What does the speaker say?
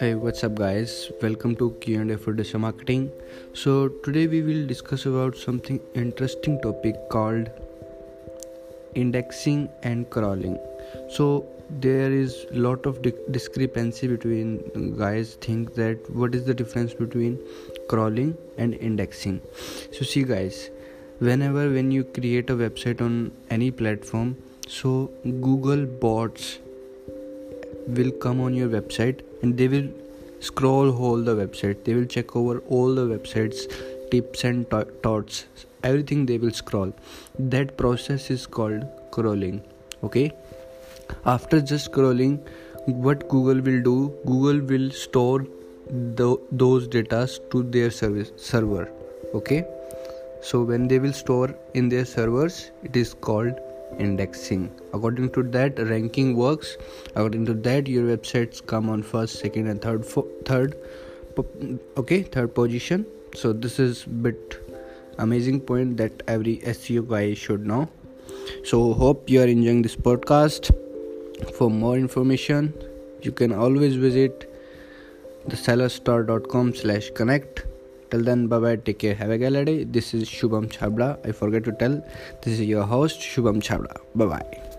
Hey, what's up, guys? Welcome to Q&A for Digital Marketing. So today we will discuss about something interesting topic called indexing and crawling. So there is lot of di- discrepancy between guys think that what is the difference between crawling and indexing. So see, guys, whenever when you create a website on any platform, so Google bots will come on your website and they will scroll all the website. They will check over all the websites tips and t- thoughts everything they will scroll. That process is called crawling okay? After just scrolling what google will do google will store the, those data to their service server okay? So when they will store in their servers it is called indexing. According to that ranking works. According to that your websites come on first second and third fo- third okay third position. So this is bit amazing point that every seo guy should know. So hope you are enjoying this podcast. For more information you can always visit the sellerstar.com slash connect Till then, bye bye. Take care. Have a gala day. This is Shubham Chhabra. I forget to tell. This is your host, Shubham Chhabra. Bye bye.